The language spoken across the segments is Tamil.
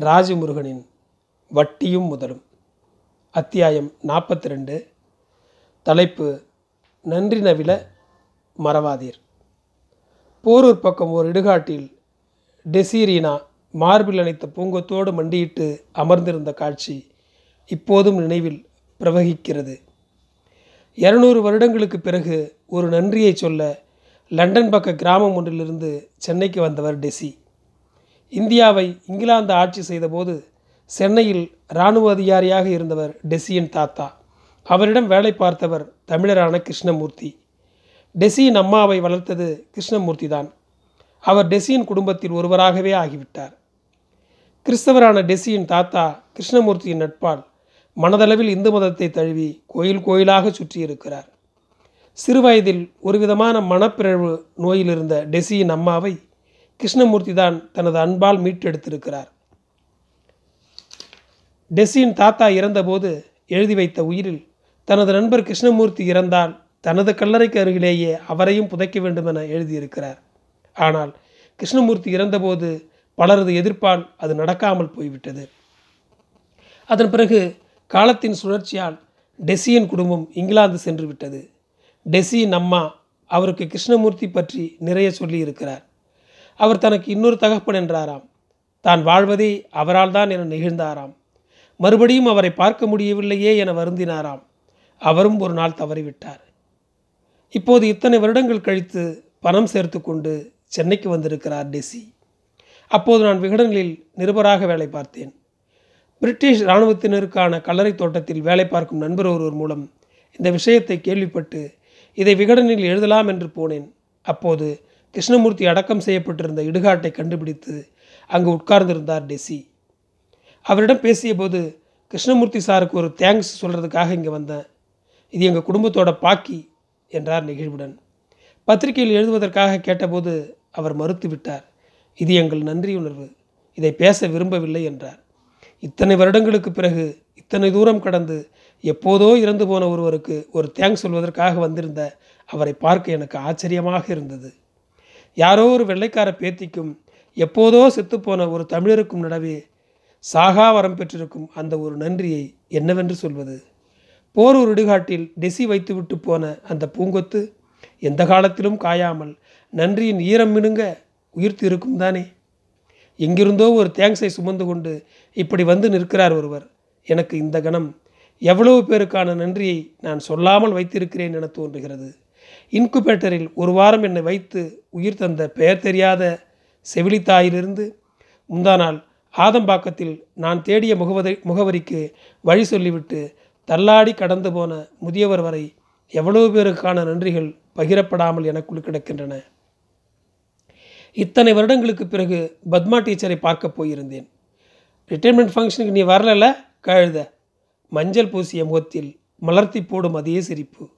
ராஜமுருகனின் வட்டியும் முதலும். அத்தியாயம் நாற்பத்தி ரெண்டு தலைப்பு நன்றி நவில மறவாதீர். போரூர் பக்கம் ஒரு இடுகாட்டில் டெசீரீனா மார்பில் அணைத்த பூங்கத்தோடு மண்டியிட்டு அமர்ந்திருந்த காட்சி இப்போதும் நினைவில் பிரவகிக்கிறது. இருநூறு வருடங்களுக்கு பிறகு ஒரு நன்றியை சொல்ல லண்டன் பக்க கிராமம் ஒன்றிலிருந்து சென்னைக்கு வந்தவர் டெசி. இந்தியாவை இங்கிலாந்து ஆட்சி செய்தபோது சென்னையில் இராணுவ அதிகாரியாக இருந்தவர் டெசியின் தாத்தா. அவரிடம் வேலை பார்த்தவர் தமிழரான கிருஷ்ணமூர்த்தி. டெசியின் அம்மாவை வளர்த்தது கிருஷ்ணமூர்த்தி தான் அவர் டெசியின் குடும்பத்தில் ஒருவராகவே ஆகிவிட்டார். கிறிஸ்தவரான டெசியின் தாத்தா கிருஷ்ணமூர்த்தியின் நட்பால் மனதளவில் இந்து மதத்தை தழுவி கோயில் கோயிலாக சுற்றியிருக்கிறார். சிறுவயதில் ஒரு விதமான மனப்பிறழ்வு நோயில் இருந்த டெசியின் அம்மாவை கிருஷ்ணமூர்த்தி தான் தனது அன்பால் மீட்டெடுத்திருக்கிறார். டெஸ்ஸின் தாத்தா இறந்தபோது எழுதி வைத்த உயிரில் தனது நண்பர் கிருஷ்ணமூர்த்தி இறந்தால் தனது கல்லறைக்கு அருகிலேயே அவரையும் புதைக்க வேண்டும் என எழுதியிருக்கிறார். ஆனால் கிருஷ்ணமூர்த்தி இறந்தபோது பலரது எதிர்ப்பால் அது நடக்காமல் போய்விட்டது. அதன் பிறகு காலத்தின் சுழற்சியால் டெசியின் குடும்பம் இங்கிலாந்து சென்று விட்டது டெசியின் அம்மா அவருக்கு கிருஷ்ணமூர்த்தி பற்றி நிறைய சொல்லியிருக்கிறார். அவர் தனக்கு இன்னொரு தகப்பன் என்றாராம். தான் வாழ்வதே அவரால் தான் என நெகிழ்ந்தாராம். மறுபடியும் அவரை பார்க்க முடியவில்லையே என வருந்தினாராம். அவரும் ஒரு நாள் தவறிவிட்டார். இப்போது இத்தனை வருடங்கள் கழித்து பணம் சேர்த்து கொண்டு சென்னைக்கு வந்திருக்கிறார் டெசி அப்போது நான் விகடனில் நிருபராக வேலை பார்த்தேன். பிரிட்டிஷ் இராணுவத்தினருக்கான கல்லறை தோட்டத்தில் வேலை பார்க்கும் நண்பர் ஒருவர் மூலம் இந்த விஷயத்தை கேள்விப்பட்டு இதை விகடனில் எழுதலாம் என்று போனேன். அப்போது கிருஷ்ணமூர்த்தி அடக்கம் செய்யப்பட்டிருந்த இடுகாட்டை கண்டுபிடித்து அங்கு உட்கார்ந்திருந்தார் டெசி அவரிடம் பேசியபோது கிருஷ்ணமூர்த்தி சாருக்கு ஒரு தேங்க்ஸ் சொல்கிறதுக்காக இங்கே வந்தேன். இது எங்கள் குடும்பத்தோட பாக்கி என்றார் நெகிழ்வுடன். பத்திரிகையில் எழுதுவதற்காக கேட்டபோது அவர் மறுத்து விட்டார் இது எங்கள் நன்றியுணர்வு இதை பேச விரும்பவில்லை என்றார். இத்தனை வருடங்களுக்கு பிறகு இத்தனை தூரம் கடந்து எப்போதோ இறந்து போன ஒருவருக்கு ஒரு தேங்க்ஸ் சொல்வதற்காக வந்திருந்த அவரை பார்க்க எனக்கு ஆச்சரியமாக இருந்தது. யாரோ ஒரு வெள்ளைக்கார பேத்திக்கும் எப்போதோ செத்துப்போன ஒரு தமிழருக்கும் நடவே சாகா வரம் பெற்றிருக்கும் அந்த ஒரு நன்றியை என்னவென்று சொல்வது? போர் ஒரு இடுகாட்டில் டெசி வைத்துவிட்டு போன அந்த பூங்கொத்து எந்த காலத்திலும் காயாமல் நன்றியின் ஈரம் மினுங்க உயிர்த்து இருக்கும் தானே? எங்கிருந்தோ ஒரு தேங்க்ஸை சுமந்து கொண்டு இப்படி வந்து நிற்கிறார் ஒருவர். எனக்கு இந்த கணம் எவ்வளவு பேருக்கான நன்றியை நான் சொல்லாமல் வைத்திருக்கிறேன் என தோன்றுகிறது. இன்குபேட்டரில் ஒரு வாரம் என்னை வைத்து உயிர் தந்த பெயர் தெரியாத செவிலித்தாயிலிருந்து முந்தா நாள் ஆதம்பாக்கத்தில் நான் தேடிய முகவரி முகவரிக்கு வழி சொல்லிவிட்டு தள்ளாடி கடந்து போன முதியவர் வரை எவ்வளவு பேருக்கான நன்றிகள் பகிரப்படாமல் எனக்குள் கிடக்கின்றன. இத்தனை வருடங்களுக்கு பிறகு பத்மா டீச்சரை பார்க்க போயிருந்தேன். ரிட்டைர்மெண்ட் ஃபங்க்ஷனுக்கு நீ வரலல்ல? கழுத. மஞ்சள் பூசிய முகத்தில் மலர்த்தி போடும் அதே சிரிப்பு.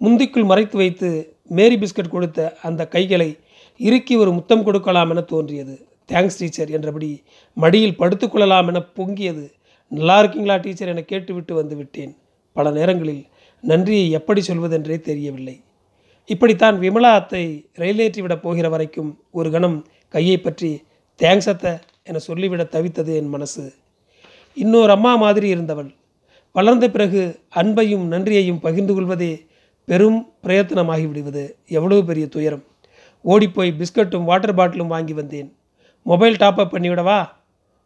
முந்திக்குள் மறைத்து வைத்து மேரி பிஸ்கட் கொடுத்த அந்த கைகளை இறுக்கி ஒரு முத்தம் கொடுக்கலாம் என தோன்றியது. தேங்க்ஸ் டீச்சர் என்றபடி மடியில் படுத்துக்கொள்ளலாம் என பொங்கியது. நல்லா இருக்கீங்களா டீச்சர் என கேட்டுவிட்டு வந்து விட்டேன். பல நேரங்களில் நன்றியை எப்படி சொல்வதென்றே தெரியவில்லை. இப்படித்தான் விமலா அத்தை ரயிலேற்றி விட போகிற வரைக்கும் ஒரு கணம் கையை பற்றி தேங்க்ஸ் அத்தை என சொல்லிவிட தவித்தது என் மனசு. இன்னொரு அம்மா மாதிரி இருந்தவள். வளர்ந்த பிறகு அன்பையும் நன்றியையும் பகிர்ந்து கொள்வதே பெரும் பிரயத்தனமாகி விடுவது எவ்வளவு பெரிய துயரம். ஓடிப்போய் பிஸ்கட்டும் வாட்டர் பாட்டிலும் வாங்கி வந்தேன். மொபைல் டாப்அப் பண்ணிவிடவா?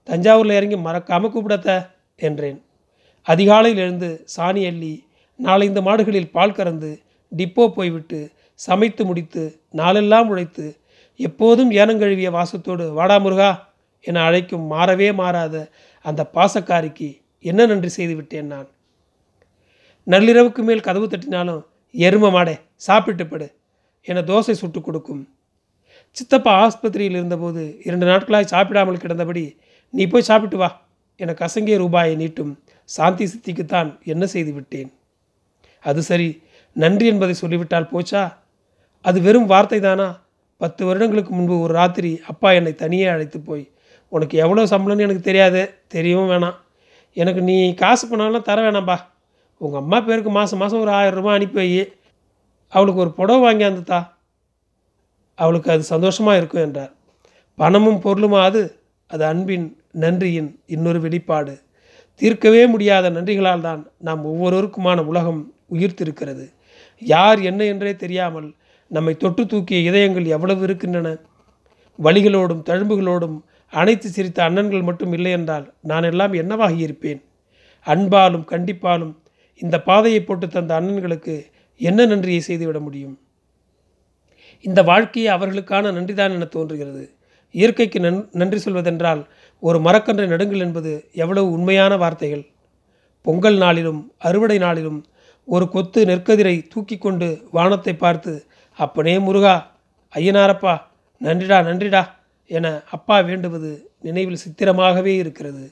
தஞ்சாவூரில் இறங்கி மறக்காமல் கூப்பிடத்த என்றேன். அதிகாலையில் எழுந்து சாணி அள்ளி நாலைந்து மாடுகளில் பால் கறந்து டிப்போ போய்விட்டு சமைத்து முடித்து நாளெல்லாம் உழைத்து எப்போதும் ஏனங்கழுவிய வாசத்தோடு வாடா முருகா! என அழைக்கும் மாறவே மாறாத அந்த பாசக்காரிக்கு என்ன நன்றி செய்து விட்டேன் நான். நள்ளிரவுக்கு மேல் கதவு தட்டினாலும் எரும மாடே சாப்பிட்டு படு என தோசை சுட்டு கொடுக்கும். சித்தப்பா ஆஸ்பத்திரியில் இருந்தபோது இரண்டு நாட்களாய் சாப்பிடாமல் கிடந்தபடி நீ போய் சாப்பிட்டு வா என கசங்கிய ரூபாயை நீட்டும் சாந்தி சித்திக்குத்தான் என்ன செய்து விட்டேன். அது சரி நன்றி என்பதை சொல்லிவிட்டால் போச்சா? அது வெறும் வார்த்தை தானா? பத்து வருடங்களுக்கு முன்பு ஒரு ராத்திரி அப்பா என்னை தனியே அழைத்து போய் உனக்கு எவ்வளோ சம்பளம்னு எனக்கு தெரியாது தெரியவும் வேணாம். எனக்கு நீ காசு பண்ணாலும் தர வேணாம்பா. உங்கள் அம்மா பேருக்கு மாதம் மாதம் ஒரு ஆயிரம் ரூபாய் அனுப்பி வை அவளுக்கு ஒரு புடவை வாங்கி தா அவளுக்கு அது சந்தோஷமாக இருக்கும் என்றார். பணமும் பொருளுமா அது அது அன்பின் நன்றியின் இன்னொரு வெளிப்பாடு. தீர்க்கவே முடியாத நன்றிகளால் தான் நாம் ஒவ்வொருவருக்குமான உலகம் உயிர்த்திருக்கிறது. யார் என்ன என்றே தெரியாமல் நம்மை தொட்டு தூக்கிய இதயங்கள் எவ்வளவு இருக்கின்றன? வழிகளோடும் தழும்புகளோடும் அனைத்து சிரித்த அண்ணன்கள் மட்டும் இல்லை என்றால் நான் எல்லாம் என்னவாக இருப்பேன் அன்பாலும் கண்டிப்பாலும் இந்த பாதையை போட்டு தந்த அண்ணன்களுக்கு என்ன நன்றியை செய்துவிட முடியும்? இந்த வாழ்க்கையை அவர்களுக்கான நன்றிதான் என தோன்றுகிறது. இயற்கைக்கு நன் நன்றி சொல்வதென்றால் ஒரு மரக்கன்றை நடுங்கள் என்பது எவ்வளவு உண்மையான வார்த்தைகள். பொங்கல் நாளிலும் அறுவடை நாளிலும் ஒரு கொத்து நெற்கதிரை தூக்கி கொண்டு வானத்தை பார்த்து அப்பனே முருகா ஐயனாரப்பா நன்றிடா நன்றிடா என அப்பா வேண்டுவது நினைவில் சித்திரமாகவே இருக்கிறது.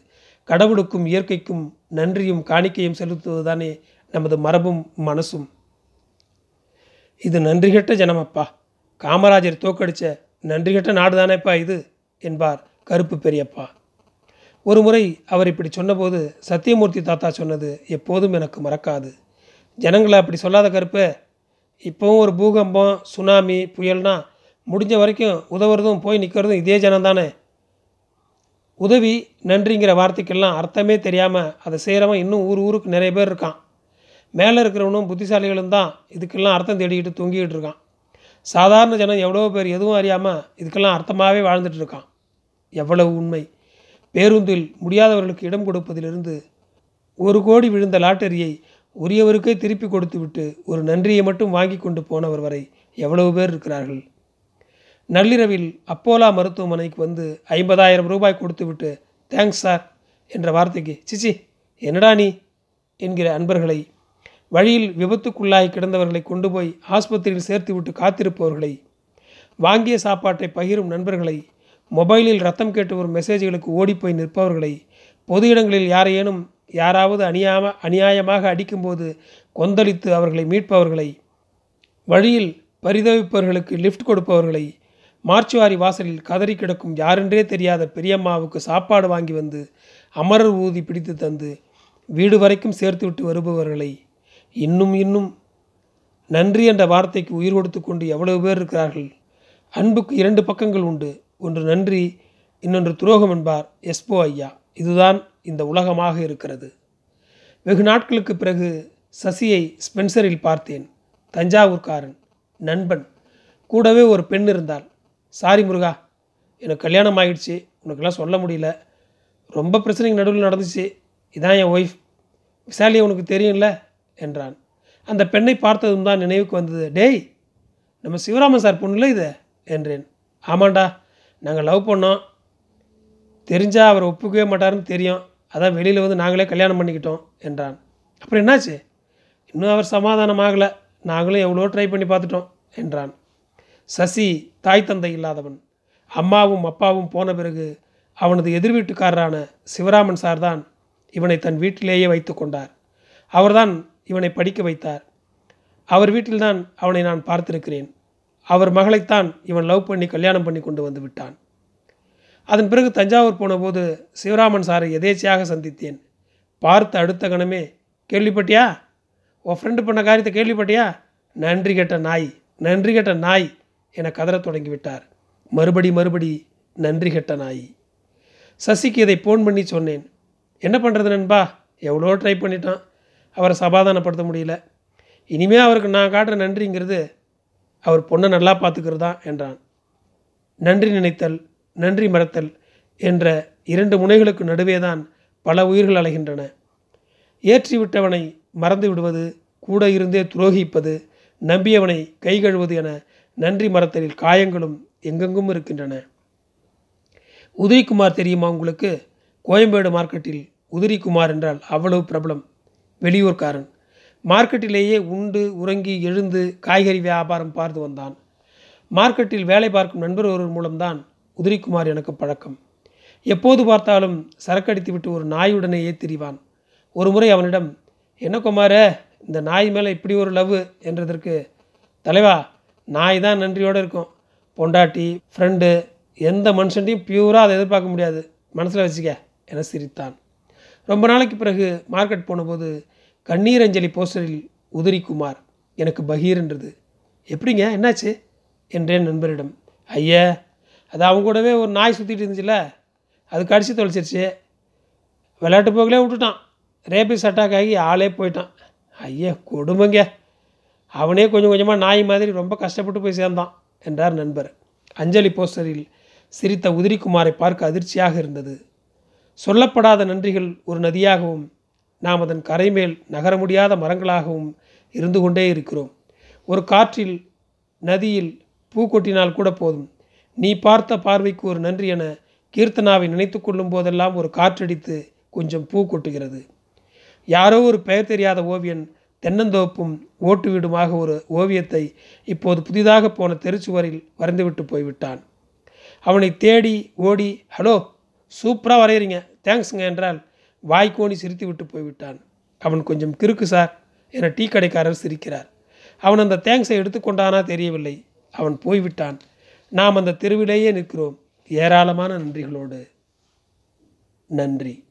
கடவுளுக்கும் இயற்கைக்கும் நன்றியும் காணிக்கையும் செலுத்துவதுதானே நமது மரபும் மனசும். இது நன்றிகெட்ட ஜனமப்பா. காமராஜர் தோக்கடிச்ச நன்றிகெட்ட நாடுதானேப்பா இது என்பார் கருப்பு பெரியப்பா. ஒரு முறை அவர் இப்படி சொன்னபோது சத்தியமூர்த்தி தாத்தா சொன்னது எப்போதும் எனக்கு மறக்காது. ஜனங்களை அப்படி சொல்லாத கருப்பு. இப்போவும் ஒரு பூகம்பம் சுனாமி புயல்னா முடிஞ்ச வரைக்கும் உதவுறதும் போய் நிற்கிறதும் இதே ஜனம் தானே உதவி நன்றிங்கிற வார்த்தைக்கெல்லாம் அர்த்தமே தெரியாமல் அதை செய்கிறவன் இன்னும் ஊர் ஊருக்கு நிறைய பேர் இருக்கான். மேலே இருக்கிறவனும் புத்திசாலிகளும் தான் இதுக்கெல்லாம் அர்த்தம் தேடிக்கிட்டு தொங்கிக்கிட்டு இருக்கான். சாதாரண ஜனம் எவ்வளோ பேர் எதுவும் அறியாமல் இதுக்கெல்லாம் அர்த்தமாகவே வாழ்ந்துட்டு இருக்கான். எவ்வளவு உண்மை. பேருந்தில் முடியாதவர்களுக்கு இடம் கொடுப்பதிலிருந்து ஒரு கோடி விழுந்த லாட்டரியை உரியவருக்கே திருப்பி கொடுத்துவிட்டு ஒரு நன்றியை மட்டும் வாங்கி கொண்டு போனவர் வரை எவ்வளவு பேர் இருக்கிறார்கள்? நள்ளிரவில் அப்போலா மருத்துவமனைக்கு வந்து ஐம்பதாயிரம் ரூபாய் கொடுத்துவிட்டு தேங்க்ஸ் சார் என்ற வார்த்தைக்கு சிச்சி என்னடா நீ? என்கிற அன்பர்களை வழியில் விபத்துக்குள்ளாகி கிடந்தவர்களை கொண்டு போய் ஆஸ்பத்திரியில் சேர்த்துவிட்டு காத்திருப்பவர்களை வாங்கிய சாப்பாட்டை பகிரும் நண்பர்களை மொபைலில் ரத்தம் கேட்டு வரும் மெசேஜ்களுக்கு ஓடிப்போய் நிற்பவர்களை பொது இடங்களில் யாரையேனும் யாராவது அநியாம அநியாயமாக அடிக்கும்போது கொந்தளித்து அவர்களை மீட்பவர்களை வழியில் பரிதவிப்பவர்களுக்கு லிஃப்ட் கொடுப்பவர்களை மார்ச்சுவாரி வாசலில் கதறி கிடக்கும் யாரென்றே தெரியாத பெரியம்மாவுக்கு சாப்பாடு வாங்கி வந்து அமரர் ஊதி பிடித்து தந்து வீடு வரைக்கும் சேர்த்துவிட்டு வருபவர்களை இன்னும் இன்னும் நன்றி என்ற வார்த்தைக்கு உயிர் கொடுத்து கொண்டு எவ்வளவு பேர் இருக்கிறார்கள்? அன்புக்கு இரண்டு பக்கங்கள் உண்டு. ஒன்று நன்றி இன்னொன்று துரோகம் என்பார் எஸ்போ ஐயா. இதுதான் இந்த உலகமாக இருக்கிறது. வெகு நாட்களுக்கு பிறகு சசியை ஸ்பென்சரில் பார்த்தேன். தஞ்சாவூர்காரன் நண்பன். கூடவே ஒரு பெண் இருந்தாள். சாரி முருகா எனக்கு கல்யாணம் ஆகிடுச்சு. உனக்கெல்லாம் சொல்ல முடியல. ரொம்ப பிரச்சனைக்கு நடுவில் நடந்துச்சு. இதான் என் ஒய்ஃப் விசாலியை உனக்கு தெரியும்ல? என்றான். அந்த பெண்ணை பார்த்ததும் தான் நினைவுக்கு வந்தது. டேய் நம்ம சிவராமன் சார் பொண்ணுல இது? என்றேன். ஆமாண்டா நாங்கள் லவ் பண்ணோம். தெரிஞ்சால் அவர் ஒப்புக்கவே மாட்டாருன்னு தெரியும். அதான் வெளியில் வந்து நாங்களே கல்யாணம் பண்ணிக்கிட்டோம் என்றான். அப்புறம் என்னாச்சு? இன்னும் அவர் சமாதானம் ஆகலை. நாங்களும் எவ்வளோ ட்ரை பண்ணி பார்த்துட்டோம் என்றான். சசி தாய் தந்தை இல்லாதவன். அம்மாவும் அப்பாவும் போன பிறகு அவனது எதிர் வீட்டுக்காரரான சிவராமன் சார் தான் இவனை தன் வீட்டிலேயே வைத்து கொண்டார். அவர்தான் இவனை படிக்க வைத்தார். அவர் வீட்டில்தான் அவனை நான் பார்த்திருக்கிறேன். அவர் மகளைத்தான் இவன் லவ் பண்ணி கல்யாணம் பண்ணி கொண்டு வந்து விட்டான். அதன் பிறகு தஞ்சாவூர் போனபோது சிவராமன் சாரை எதேச்சியாக சந்தித்தேன். பார்த்த அடுத்த கணமே கேள்விப்பட்டியா? உன் ஃப்ரெண்டு பண்ண காரியத்தை கேள்விப்பட்டியா? நன்றி கெட்ட நாய் நன்றி கெட்ட நாய் என கதறத் தொடங்கிவிட்டார். மறுபடி மறுபடி நன்றி கெட்ட நாய். சசிக்கு இதை ஃபோன் பண்ணி சொன்னேன். என்ன பண்ணுறது நண்பா? எவ்வளோ ட்ரை பண்ணிட்டான். அவரை சமாதானப்படுத்த முடியல. இனிமே அவருக்கு நான் காட்டுற நன்றிங்கிறது அவர் பொண்ணை நல்லா பார்த்துக்கிறது? தான் என்றான். நன்றி நினைத்தல் நன்றி மறத்தல் என்ற இரண்டு முனைகளுக்கு நடுவே தான் பல உயிர்கள் அலைகின்றன. ஏற்றி விட்டவனை மறந்து விடுவது கூட இருந்தே துரோகிப்பது நம்பியவனை கை கழுவது என நன்றி மறத்தலில் காயங்களும் எங்கெங்கும் இருக்கின்றன. உதிரிக்குமார் தெரியுமா உங்களுக்கு? கோயம்பேடு மார்க்கெட்டில் உதிரிக்குமார் என்றால் அவ்வளவு பிரபலம். வெளியூர்காரன். மார்க்கெட்டிலேயே உண்டு உறங்கி எழுந்து காய்கறி வியாபாரம் பார்த்து வந்தான். மார்க்கெட்டில் வேலை பார்க்கும் நண்பர் ஒருவர் மூலம்தான் உதிரிக்குமார் எனக்கு பழக்கம். எப்போது பார்த்தாலும் சரக்கடித்து விட்டு ஒரு நாயுடனேயே திரிவான். ஒரு முறை அவனிடம் என்ன குமார இந்த நாய் மேலே இப்படி ஒரு லவ்? என்றதற்கு தலைவா நாய் தான் நன்றியோடு இருக்கும். பொண்டாட்டி ஃப்ரெண்டு எந்த மனுஷன்டையும் பியூராக அதை எதிர்பார்க்க முடியாது. மனசில் வச்சுக்க என சிரித்தான். ரொம்ப நாளைக்கு பிறகு மார்க்கெட் போனபோது கண்ணீர் அஞ்சலி போஸ்டரில் உதிரி குமார் எனக்கு பகீர்ன்றது எப்படிங்க? என்னாச்சு? என்றேன் நண்பரிடம். ஐயா அது அவங்க கூடவே ஒரு நாய் சுற்றிட்டு இருந்துச்சுல அது கடிச்சு தொலைச்சிருச்சு. விளையாட்டு போக்கிலே விட்டுட்டான். ரேபிஸ் அட்டாக் ஆகி ஆளே போயிட்டான். ஐயா கொடுமைங்க. அவனே கொஞ்சம் கொஞ்சமாக நாய் மாதிரி ரொம்ப கஷ்டப்பட்டு போய் சேர்ந்தான் என்றார் நண்பர். அஞ்சலி போஸ்டரில் சிரித்த உதிரிக்குமாரை பார்க்க அதிர்ச்சியாக இருந்தது. சொல்லப்படாத நன்றிகள் ஒரு நதியாகவும் நாம் அதன் கரைமேல் நகர முடியாத மரங்களாகவும் இருந்து கொண்டே இருக்கிறோம். ஒரு காற்றில் நதியில் பூ கொட்டினால் கூட போதும். நீ பார்த்த பார்வைக்கு ஒரு நன்றி என கீர்த்தனாவை நினைத்து கொள்ளும் போதெல்லாம் ஒரு காற்றடித்து கொஞ்சம் பூ கொட்டுகிறது. யாரோ ஒரு பெயர் தெரியாத ஓவியன் தென்னந்தோப்பும் ஓட்டு வீடுமாக ஒரு ஓவியத்தை இப்போது புதிதாக போன தெருச்சுவரில் வரைந்துவிட்டு போய்விட்டான். அவனை தேடி ஓடி ஹலோ சூப்பராக வரைகிறீங்க தேங்க்ஸுங்க என்றால் வாய்க்கோணி சிரித்து விட்டு போய்விட்டான். அவன் கொஞ்சம் கிறுக்கு சார் என டீ கடைக்காரர் சிரிக்கிறார். அவன் அந்த தேங்க்ஸை எடுத்துக்கொண்டானா தெரியவில்லை. அவன் போய்விட்டான். நாம் அந்த தெருவிலேயே நிற்கிறோம். ஏராளமான நன்றிகளோடு. நன்றி.